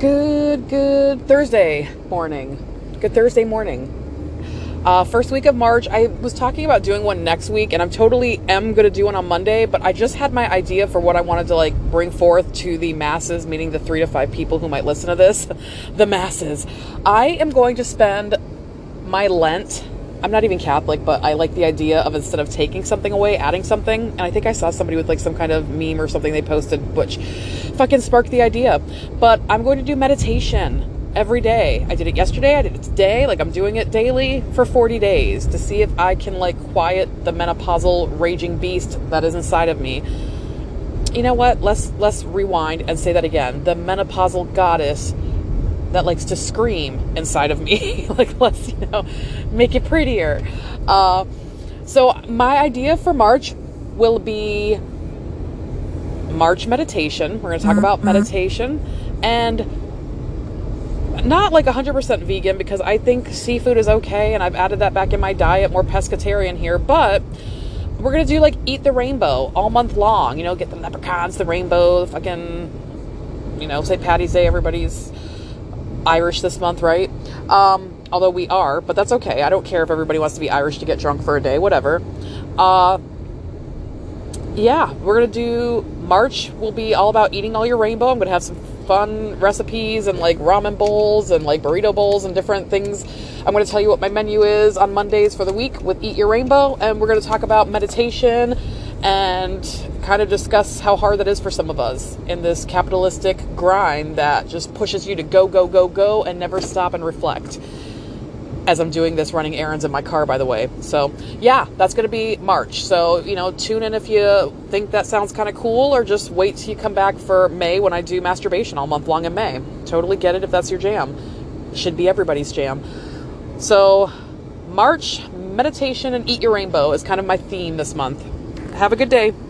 Good, good Thursday morning. Good Thursday morning. Uh, first week of March, I was talking about doing one next week, and I'm totally am to do one on Monday, but I just had my idea for what I wanted to like bring forth to the masses, meaning the three to five people who might listen to this. the masses. I am going to spend my Lent. I'm not even Catholic, but I like the idea of instead of taking something away, adding something. And I think I saw somebody with like some kind of meme or something they posted, which fucking sparked the idea. But I'm going to do meditation every day. I did it yesterday, I did it today. Like I'm doing it daily for 40 days to see if I can like quiet the menopausal raging beast that is inside of me. You know what? Let's let's rewind and say that again. The menopausal goddess that likes to scream inside of me. like let's, you know, make it prettier. Uh, so my idea for March will be March meditation. We're going to talk about mm-hmm. meditation and not like 100% vegan because I think seafood is okay and I've added that back in my diet, more pescatarian here, but we're gonna do like eat the rainbow all month long, you know, get the leprechauns, the rainbow, the fucking, you know, St. Patty's Day, everybody's Irish this month, right? Um, although we are, but that's okay. I don't care if everybody wants to be Irish to get drunk for a day, whatever. Uh, yeah, we're gonna do March will be all about eating all your rainbow. I'm gonna have some fun recipes and like ramen bowls and like burrito bowls and different things. I'm going to tell you what my menu is on Mondays for the week with Eat Your Rainbow, and we're going to talk about meditation and kind of discuss how hard that is for some of us in this capitalistic grind that just pushes you to go, go, go, go and never stop and reflect as I'm doing this running errands in my car, by the way. So, yeah, that's going to be March. So, you know, tune in if you think that sounds kind of cool, or just wait till you come back for May when I do masturbation all month long in May. Totally get it if that's your jam. Should be everybody's jam. So, March, meditation, and eat your rainbow is kind of my theme this month. Have a good day.